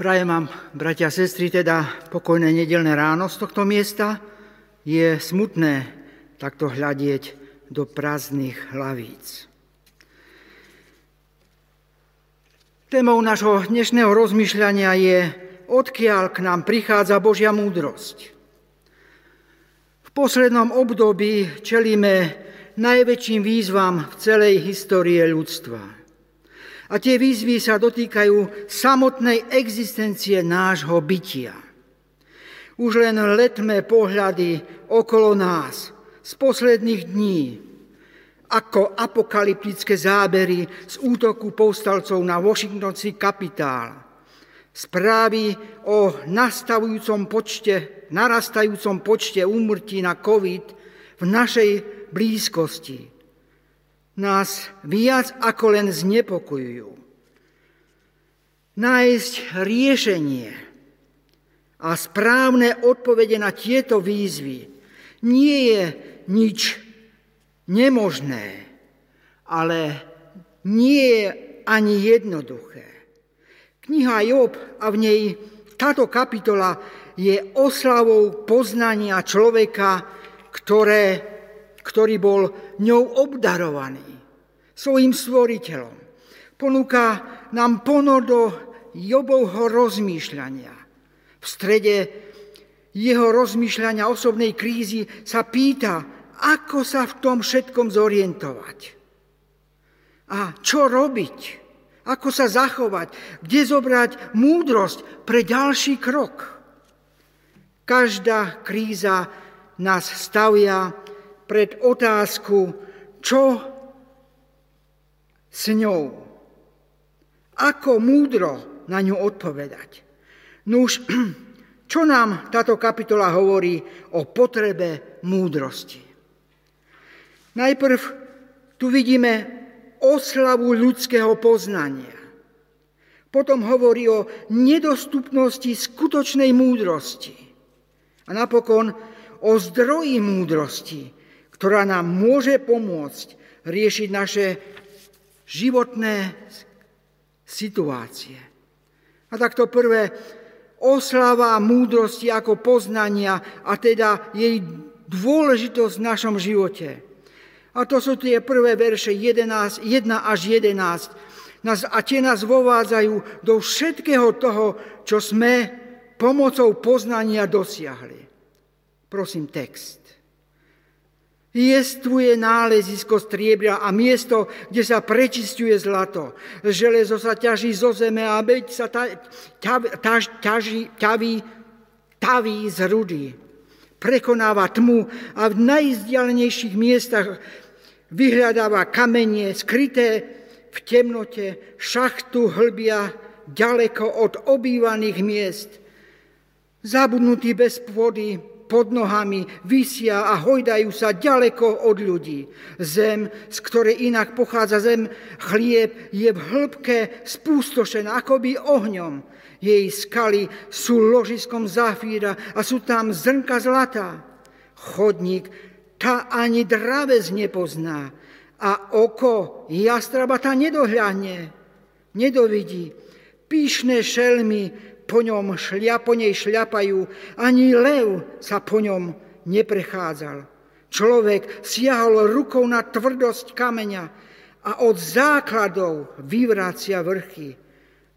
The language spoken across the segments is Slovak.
Prajem vám, bratia a sestry, teda pokojné nedelné ráno z tohto miesta. Je smutné takto hľadieť do prázdnych hlavíc. Témou nášho dnešného rozmýšľania je, odkiaľ k nám prichádza Božia múdrosť. V poslednom období čelíme najväčším výzvam v celej histórie ľudstva. A tie výzvy sa dotýkajú samotnej existencie nášho bytia. Už len letme pohľady okolo nás z posledných dní, ako apokalyptické zábery z útoku povstalcov na Washingtonský kapitál. Správy o nastavujúcom počte, narastajúcom počte úmrtí na COVID v našej blízkosti nás viac ako len znepokojujú. Nájsť riešenie a správne odpovede na tieto výzvy nie je nič nemožné, ale nie je ani jednoduché. Kniha Job a v nej táto kapitola je oslavou poznania človeka, ktoré ktorý bol ňou obdarovaný, svojim stvoriteľom. Ponúka nám ponor do Jobovho rozmýšľania. V strede jeho rozmýšľania osobnej krízy sa pýta, ako sa v tom všetkom zorientovať. A čo robiť? Ako sa zachovať? Kde zobrať múdrosť pre ďalší krok? Každá kríza nás stavia pred otázku, čo s ňou. Ako múdro na ňu odpovedať. Nuž, čo nám táto kapitola hovorí o potrebe múdrosti? Najprv tu vidíme oslavu ľudského poznania. Potom hovorí o nedostupnosti skutočnej múdrosti. A napokon o zdroji múdrosti, ktorá nám môže pomôcť riešiť naše životné situácie. A takto prvé, oslava múdrosti ako poznania a teda jej dôležitosť v našom živote. A to sú tie prvé verše 11, 1 až 11. a tie nás vovádzajú do všetkého toho, čo sme pomocou poznania dosiahli. Prosím, text. Jestvuje nálezisko striebra a miesto, kde sa prečistuje zlato. Železo sa ťaží zo zeme a beď sa ta, ťav, taž, ťaží, ťaví, taví z rudy. Prekonáva tmu a v najzdialenejších miestach vyhľadáva kamenie skryté v temnote, šachtu hlbia ďaleko od obývaných miest. Zabudnutý bez pôdy, pod nohami, vysia a hojdajú sa ďaleko od ľudí. Zem, z ktorej inak pochádza zem, chlieb, je v hĺbke spústošená akoby ohňom. Jej skaly sú ložiskom zafíra a sú tam zrnka zlata. Chodník tá ani dravec nepozná a oko jastraba tá nedohľadne, nedovidí. Píšne šelmy po ňom šlia, po nej šľapajú, ani lev sa po ňom neprechádzal. Človek siahol rukou na tvrdosť kameňa a od základov vyvrácia vrchy.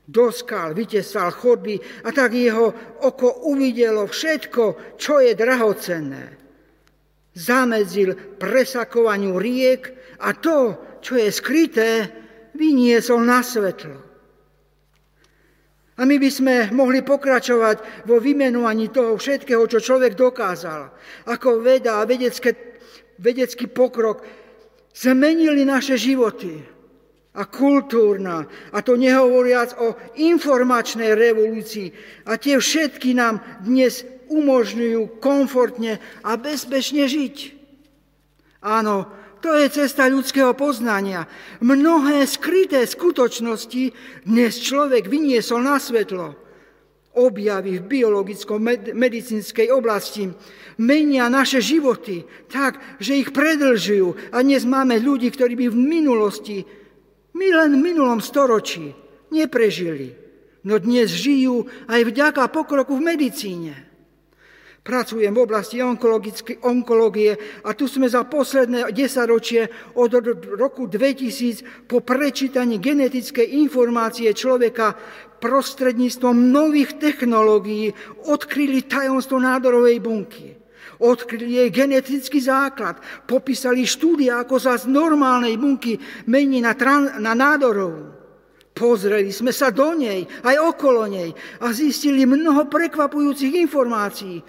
Do skal vytesal chodby a tak jeho oko uvidelo všetko, čo je drahocenné. Zamedzil presakovaniu riek a to, čo je skryté, vyniesol na svetlo. A my by sme mohli pokračovať vo vymenovaní toho všetkého, čo človek dokázal. Ako veda a vedecké, vedecký pokrok zmenili naše životy. A kultúrna, a to nehovoriac o informačnej revolúcii. A tie všetky nám dnes umožňujú komfortne a bezpečne žiť. Áno, to je cesta ľudského poznania. Mnohé skryté skutočnosti dnes človek vyniesol na svetlo. Objavy v biologicko-medicínskej oblasti menia naše životy tak, že ich predlžujú. A dnes máme ľudí, ktorí by v minulosti, my len v minulom storočí, neprežili. no dnes žijú aj vďaka pokroku v medicíne. Pracujem v oblasti onkológie a tu sme za posledné desaťročie od roku 2000 po prečítaní genetickej informácie človeka prostredníctvom nových technológií odkryli tajomstvo nádorovej bunky. Odkryli jej genetický základ, popísali štúdia, ako sa z normálnej bunky mení na, tran- na nádorovú. Pozreli sme sa do nej, aj okolo nej a zistili mnoho prekvapujúcich informácií.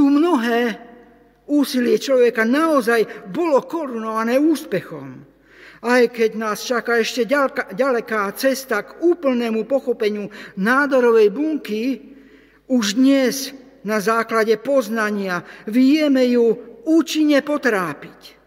Tu mnohé úsilie človeka naozaj bolo korunované úspechom. Aj keď nás čaká ešte ďaleká cesta k úplnému pochopeniu nádorovej bunky, už dnes na základe poznania vieme ju účinne potrápiť.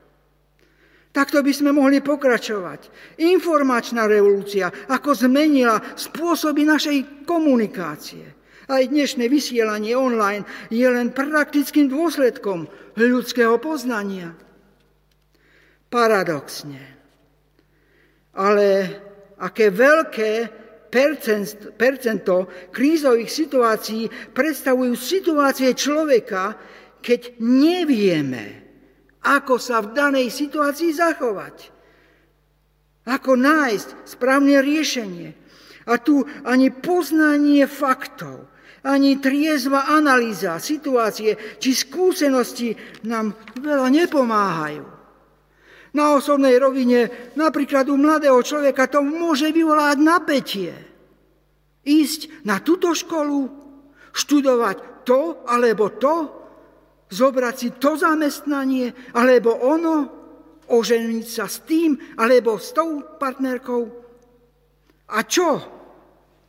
Takto by sme mohli pokračovať. Informačná revolúcia, ako zmenila spôsoby našej komunikácie. Aj dnešné vysielanie online je len praktickým dôsledkom ľudského poznania. Paradoxne. Ale aké veľké percento krízových situácií predstavujú situácie človeka, keď nevieme, ako sa v danej situácii zachovať. Ako nájsť správne riešenie. A tu ani poznanie faktov, ani triezva analýza situácie či skúsenosti nám veľa nepomáhajú. Na osobnej rovine, napríklad u mladého človeka, to môže vyvolať napätie. Ísť na túto školu, študovať to alebo to, zobrať si to zamestnanie, alebo ono, oženiť sa s tým, alebo s tou partnerkou. A čo?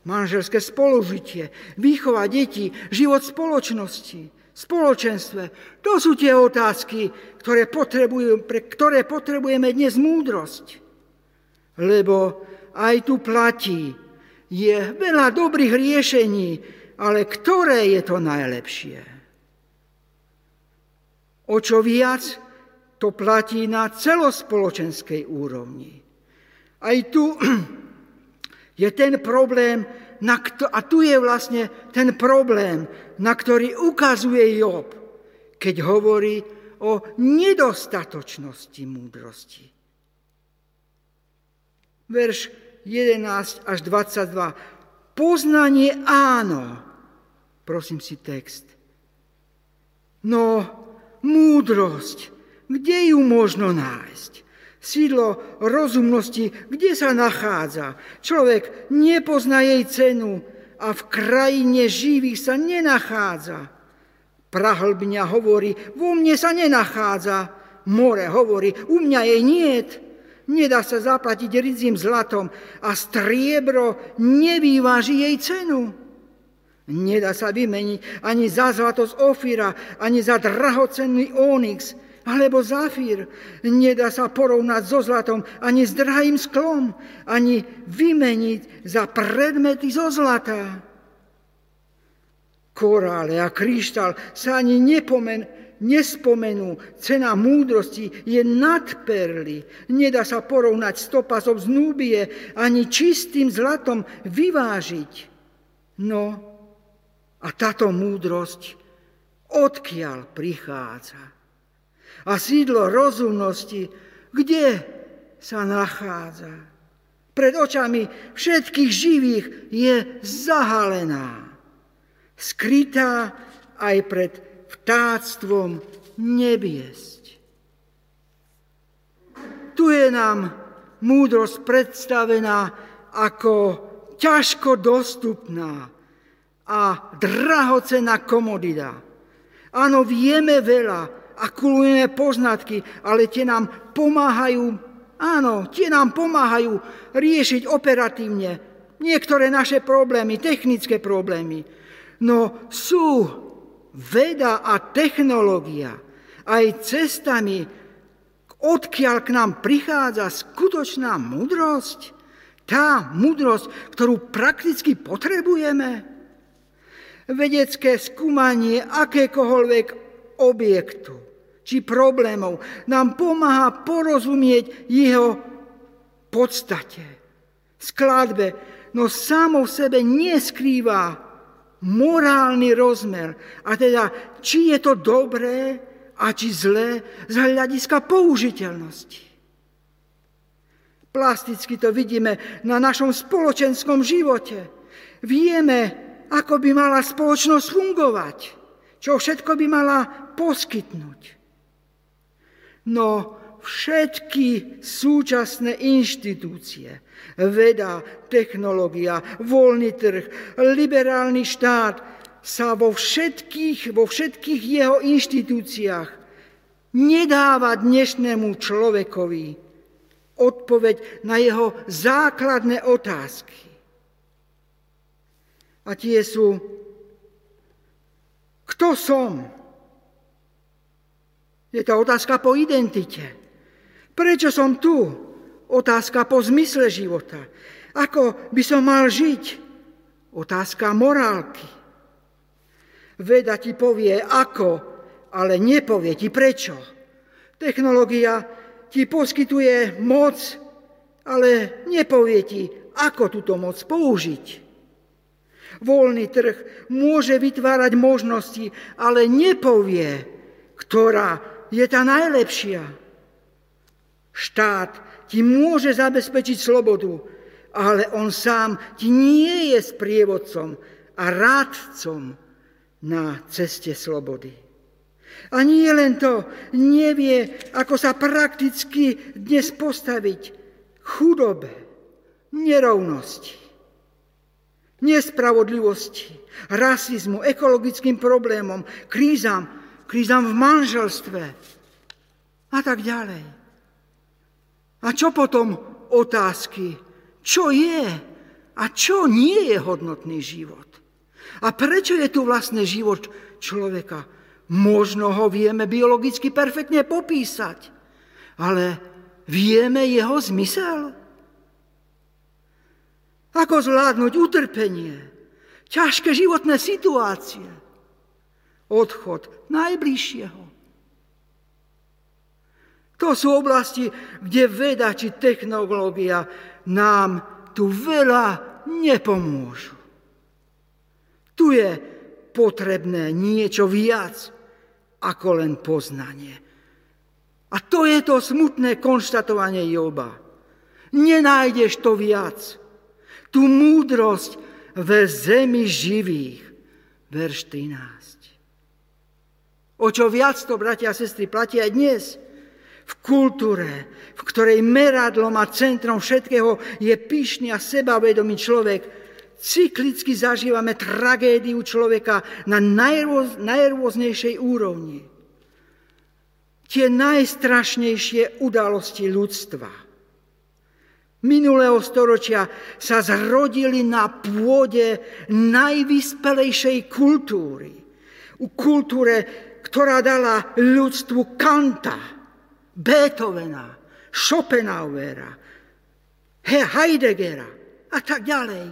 Manželské spolužitie, výchova detí, život spoločnosti, spoločenstve. To sú tie otázky, ktoré pre ktoré potrebujeme dnes múdrosť. Lebo aj tu platí, je veľa dobrých riešení, ale ktoré je to najlepšie? O čo viac, to platí na celospoločenskej úrovni. Aj tu je ten problém, na kto, a tu je vlastne ten problém, na ktorý ukazuje Job, keď hovorí o nedostatočnosti múdrosti. Verš 11 až 22. Poznanie áno. Prosím si text. No múdrosť, kde ju možno nájsť? Sídlo rozumnosti, kde sa nachádza? Človek nepozná jej cenu a v krajine živých sa nenachádza. Prahlbňa hovorí, vo mne sa nenachádza. More hovorí, u mňa jej niet. Nedá sa zaplatiť ridzím zlatom a striebro nevýváži jej cenu. Nedá sa vymeniť ani za zlato z Ofira, ani za drahocenný onyx alebo zafír. Nedá sa porovnať so zlatom ani s drahým sklom, ani vymeniť za predmety zo zlata. Korále a kryštál sa ani nepomen, nespomenú. Cena múdrosti je nad perly. Nedá sa porovnať stopasov z Núbie, ani čistým zlatom vyvážiť. No, a táto múdrosť odkiaľ prichádza? A sídlo rozumnosti, kde sa nachádza? Pred očami všetkých živých je zahalená, skrytá aj pred vtáctvom nebiesť. Tu je nám múdrosť predstavená ako ťažko dostupná, a drahocená komodita. Áno, vieme veľa, akulujeme poznatky, ale tie nám pomáhajú, áno, tie nám pomáhajú riešiť operatívne niektoré naše problémy, technické problémy. No sú veda a technológia aj cestami, odkiaľ k nám prichádza skutočná múdrosť, tá múdrosť, ktorú prakticky potrebujeme? Vedecké skúmanie akékoľvek objektu či problémov nám pomáha porozumieť jeho podstate, skladbe, no samo v sebe neskrýva morálny rozmer. A teda, či je to dobré a či zlé z hľadiska použiteľnosti. Plasticky to vidíme na našom spoločenskom živote. Vieme, ako by mala spoločnosť fungovať, čo všetko by mala poskytnúť. No všetky súčasné inštitúcie, veda, technológia, voľný trh, liberálny štát sa vo všetkých, vo všetkých jeho inštitúciách nedáva dnešnému človekovi odpoveď na jeho základné otázky. A tie sú, kto som? Je to otázka po identite. Prečo som tu? Otázka po zmysle života. Ako by som mal žiť? Otázka morálky. Veda ti povie ako, ale nepovie ti prečo. Technológia ti poskytuje moc, ale nepovie ti, ako túto moc použiť. Voľný trh môže vytvárať možnosti, ale nepovie, ktorá je tá najlepšia. Štát ti môže zabezpečiť slobodu, ale on sám ti nie je sprievodcom a rádcom na ceste slobody. A nie len to, nevie, ako sa prakticky dnes postaviť chudobe, nerovnosti, nespravodlivosti, rasizmu, ekologickým problémom, krízam, krízam v manželstve a tak ďalej. A čo potom otázky? Čo je a čo nie je hodnotný život? A prečo je tu vlastne život človeka? Možno ho vieme biologicky perfektne popísať, ale vieme jeho zmysel? Ako zvládnuť utrpenie, ťažké životné situácie, odchod najbližšieho, to sú oblasti, kde veda či technológia nám tu veľa nepomôžu. Tu je potrebné niečo viac ako len poznanie. A to je to smutné konštatovanie Joba. Nenájdeš to viac. Tu múdrosť ve zemi živých. Verš 13. O čo viac to, bratia a sestry, platí aj dnes – v kultúre, v ktorej meradlom a centrom všetkého je pyšný a sebavedomý človek, cyklicky zažívame tragédiu človeka na najrôz, najrôznejšej úrovni. Tie najstrašnejšie udalosti ľudstva minulého storočia sa zrodili na pôde najvyspelejšej kultúry. U kultúre, ktorá dala ľudstvu Kanta, Beethovena, Schopenhauera, Heideggera a tak ďalej.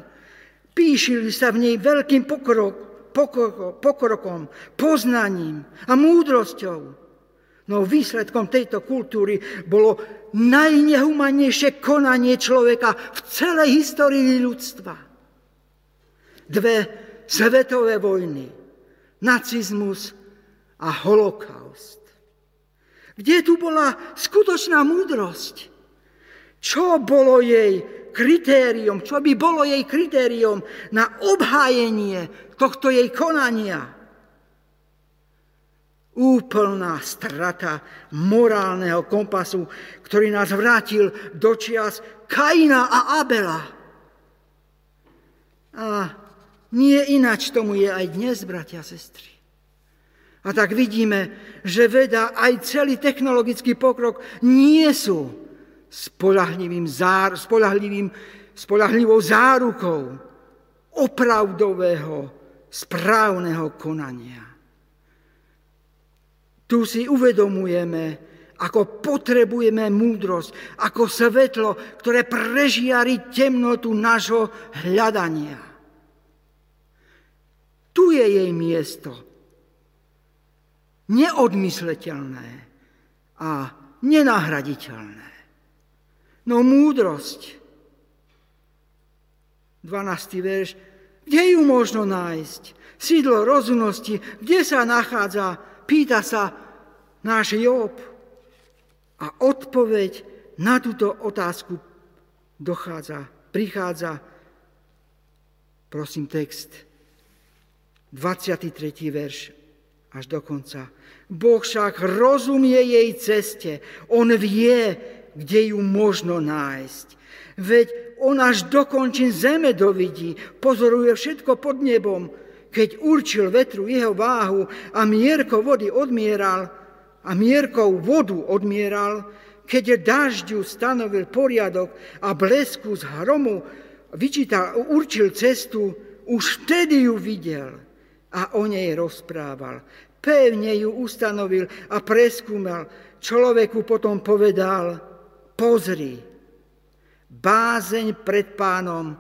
Píšili sa v nej veľkým pokrok, pokrok, pokrokom, poznaním a múdrosťou. No výsledkom tejto kultúry bolo najnehumanejšie konanie človeka v celej histórii ľudstva. Dve svetové vojny, nacizmus a holokaust. Kde tu bola skutočná múdrosť? Čo bolo jej kritérium, čo by bolo jej kritérium na obhájenie tohto jej konania? Úplná strata morálneho kompasu, ktorý nás vrátil do čias Kaina a Abela. A nie inač tomu je aj dnes, bratia a sestry. A tak vidíme, že veda aj celý technologický pokrok nie sú spolahlivým, zár, spolahlivým, spolahlivou zárukou opravdového, správneho konania. Tu si uvedomujeme, ako potrebujeme múdrosť, ako svetlo, ktoré prežiari temnotu nášho hľadania. Tu je jej miesto neodmysleteľné a nenahraditeľné. No múdrosť 12. verš. Kde ju možno nájsť? Sídlo rozumnosti, kde sa nachádza? Pýta sa náš Job. A odpoveď na túto otázku dochádza, prichádza, prosím text, 23. verš až do konca. Boh však rozumie jej ceste. On vie, kde ju možno nájsť. Veď on až dokončin zeme dovidí, pozoruje všetko pod nebom. Keď určil vetru jeho váhu a mierko vody odmieral, a mierkou vodu odmieral, keď dažďu stanovil poriadok a blesku z hromu vyčítal, určil cestu, už vtedy ju videl a o nej rozprával. Pevne ju ustanovil a preskúmal. Človeku potom povedal, pozri, bázeň pred pánom,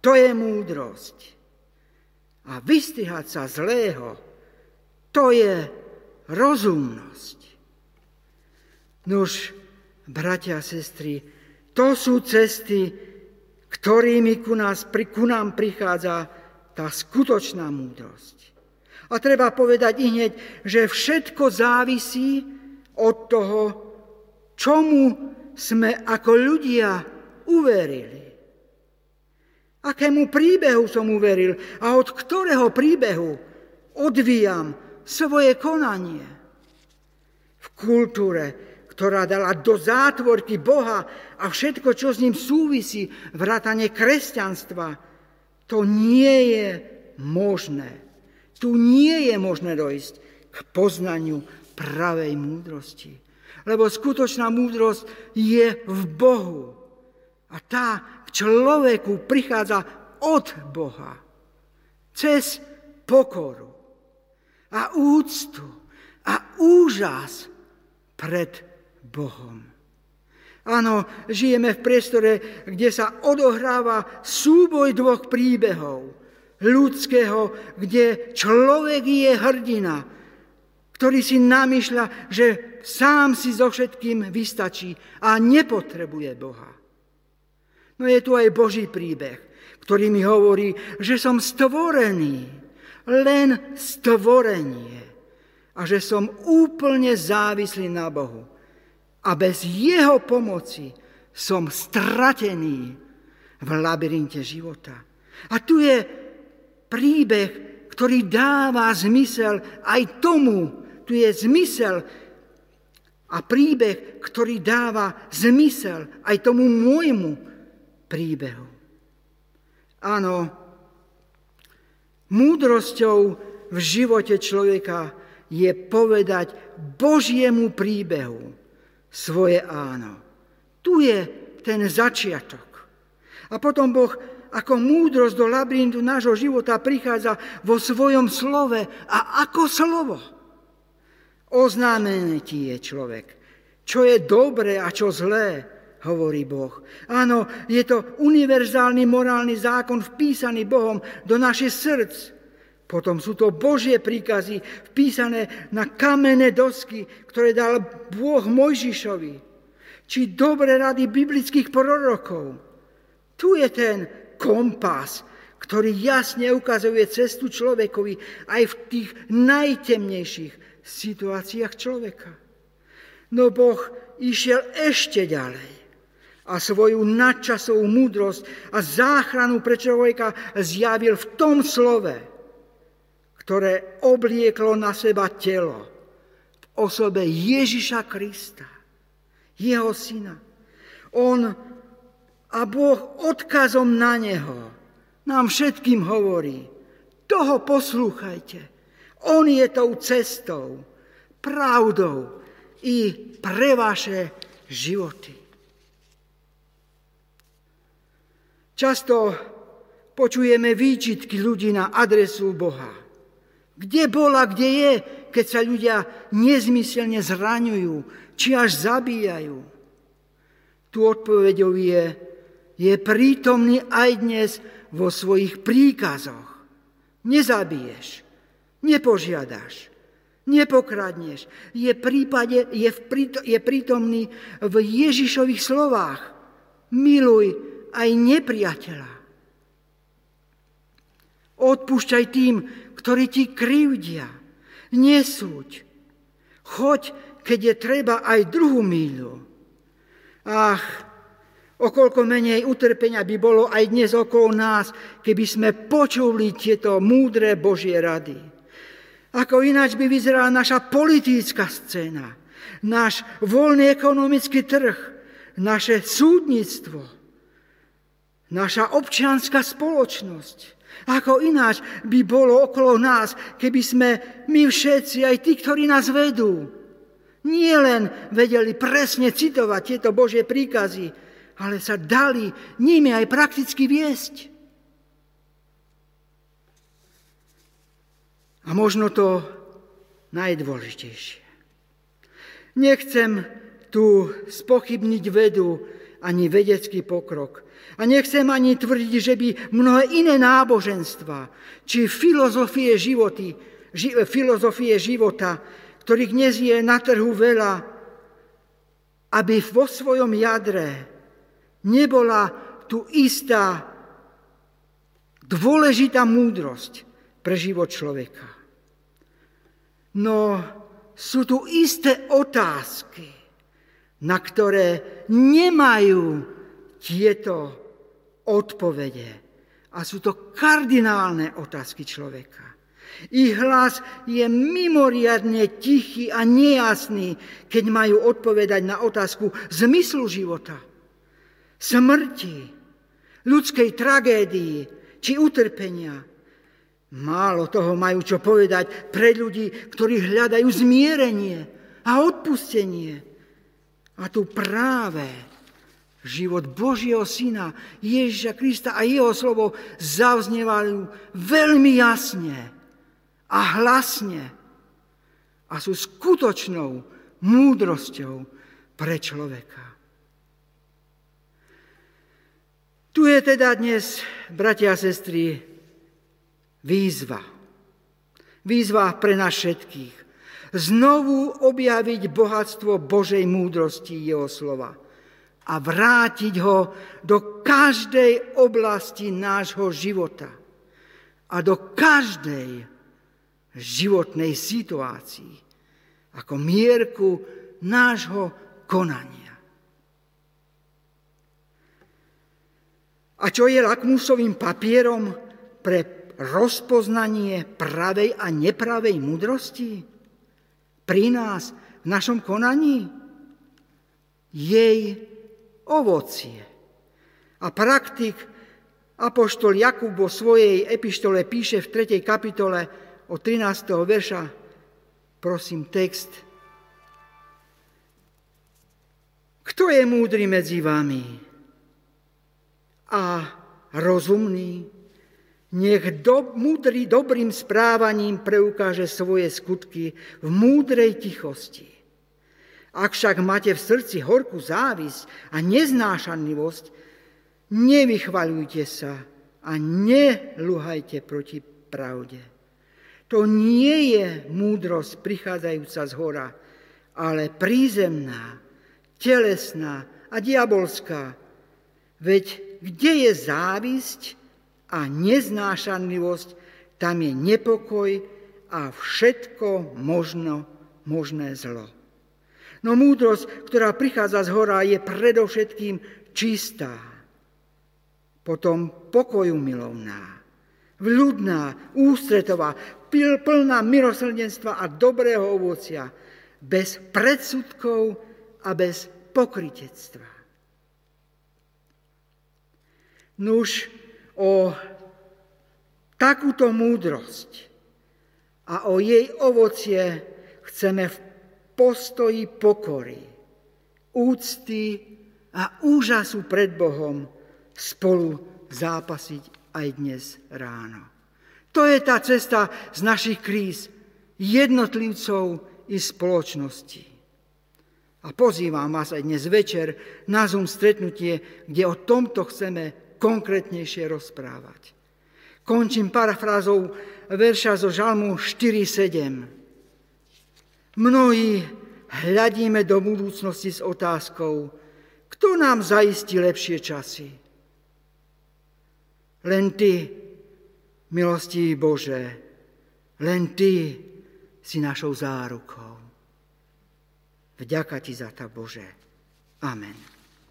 to je múdrosť. A vystihať sa zlého, to je rozumnosť. Nož, bratia a sestry, to sú cesty, ktorými ku, nás, ku nám prichádza tá skutočná múdrosť. A treba povedať i hneď, že všetko závisí od toho, čomu sme ako ľudia uverili. Akému príbehu som uveril a od ktorého príbehu odvíjam svoje konanie. V kultúre, ktorá dala do zátvorky Boha a všetko, čo s ním súvisí, vrátanie kresťanstva, to nie je možné. Tu nie je možné dojsť k poznaniu pravej múdrosti. Lebo skutočná múdrosť je v Bohu. A tá k človeku prichádza od Boha. Cez pokoru a úctu a úžas pred Bohom. Áno, žijeme v priestore, kde sa odohráva súboj dvoch príbehov. Ľudského, kde človek je hrdina, ktorý si namýšľa, že sám si so všetkým vystačí a nepotrebuje Boha. No je tu aj Boží príbeh, ktorý mi hovorí, že som stvorený, len stvorenie a že som úplne závislý na Bohu a bez jeho pomoci som stratený v labyrinte života. A tu je príbeh, ktorý dáva zmysel aj tomu, tu je zmysel a príbeh, ktorý dáva zmysel aj tomu môjmu príbehu. Áno, múdrosťou v živote človeka je povedať Božiemu príbehu, svoje áno. Tu je ten začiatok. A potom Boh ako múdrosť do labyrintu nášho života prichádza vo svojom slove a ako slovo. Oznámené ti je človek, čo je dobré a čo zlé, hovorí Boh. Áno, je to univerzálny morálny zákon vpísaný Bohom do našich srdc. Potom sú to Božie príkazy vpísané na kamenné dosky, ktoré dal Boh Mojžišovi. Či dobré rady biblických prorokov. Tu je ten kompas, ktorý jasne ukazuje cestu človekovi aj v tých najtemnejších situáciách človeka. No Boh išiel ešte ďalej a svoju nadčasovú múdrosť a záchranu pre človeka zjavil v tom slove, ktoré oblieklo na seba telo v osobe Ježiša Krista, jeho syna. On a Boh odkazom na neho nám všetkým hovorí, toho poslúchajte. On je tou cestou, pravdou i pre vaše životy. Často počujeme výčitky ľudí na adresu Boha. Kde bola, kde je, keď sa ľudia nezmyselne zraňujú, či až zabíjajú? Tu odpovedou je, je prítomný aj dnes vo svojich príkazoch. Nezabiješ, nepožiadaš, nepokradneš. Je, prípade, je, v, je prítomný v Ježišových slovách. Miluj aj nepriateľa. Odpúšťaj tým, ktorí ti krivdia. Nesúď. Choď, keď je treba aj druhú míľu. Ach, okolko menej utrpenia by bolo aj dnes okolo nás, keby sme počuli tieto múdre Božie rady. Ako ináč by vyzerala naša politická scéna, náš voľný ekonomický trh, naše súdnictvo, naša občianská spoločnosť. Ako ináč by bolo okolo nás, keby sme my všetci, aj tí, ktorí nás vedú, nie len vedeli presne citovať tieto Božie príkazy, ale sa dali nimi aj prakticky viesť. A možno to najdôležitejšie. Nechcem tu spochybniť vedu ani vedecký pokrok. A nechcem ani tvrdiť, že by mnohé iné náboženstva, či filozofie, životy, ži, filozofie života ktorých dnes je na trhu veľa, aby vo svojom jadre nebola tu istá dôležitá múdrosť pre život človeka. No sú tu isté otázky, na ktoré nemajú tieto odpovede. A sú to kardinálne otázky človeka. Ich hlas je mimoriadne tichý a nejasný, keď majú odpovedať na otázku zmyslu života, smrti, ľudskej tragédii či utrpenia. Málo toho majú čo povedať pre ľudí, ktorí hľadajú zmierenie a odpustenie. A tu práve život Božieho Syna, Ježiša Krista a jeho slovo zavznevajú veľmi jasne a hlasne a sú skutočnou múdrosťou pre človeka. Tu je teda dnes, bratia a sestry, výzva. Výzva pre nás všetkých. Znovu objaviť bohatstvo Božej múdrosti Jeho slova a vrátiť ho do každej oblasti nášho života a do každej životnej situácii, ako mierku nášho konania. A čo je lakmusovým papierom pre rozpoznanie pravej a nepravej múdrosti pri nás, v našom konaní? Jej ovocie. A praktik Apoštol Jakub vo svojej epištole píše v 3. kapitole od 13. verša, prosím, text. Kto je múdry medzi vami a rozumný? Nech do, múdry dobrým správaním preukáže svoje skutky v múdrej tichosti. Ak však máte v srdci horkú závisť a neznášanlivosť, nevychvaľujte sa a neluhajte proti pravde. To nie je múdrosť prichádzajúca z hora, ale prízemná, telesná a diabolská. Veď kde je závisť a neznášanlivosť, tam je nepokoj a všetko možno, možné zlo. No múdrosť, ktorá prichádza z hora, je predovšetkým čistá, potom pokoju milovná, vľudná, ústretová, plná milosrdenstva a dobrého ovocia, bez predsudkov a bez pokritectva. Nuž o takúto múdrosť a o jej ovocie chceme v postoji pokory, úcty a úžasu pred Bohom spolu zápasiť aj dnes ráno. To je tá cesta z našich kríz, jednotlivcov i spoločnosti. A pozývam vás aj dnes večer na Zoom stretnutie, kde o tomto chceme konkrétnejšie rozprávať. Končím parafrázou verša zo Žalmu 4.7. Mnohí hľadíme do budúcnosti s otázkou, kto nám zaistí lepšie časy. Len ty, Milostí Bože, len Ty si našou zárukou. Vďaka Ti za to, Bože. Amen.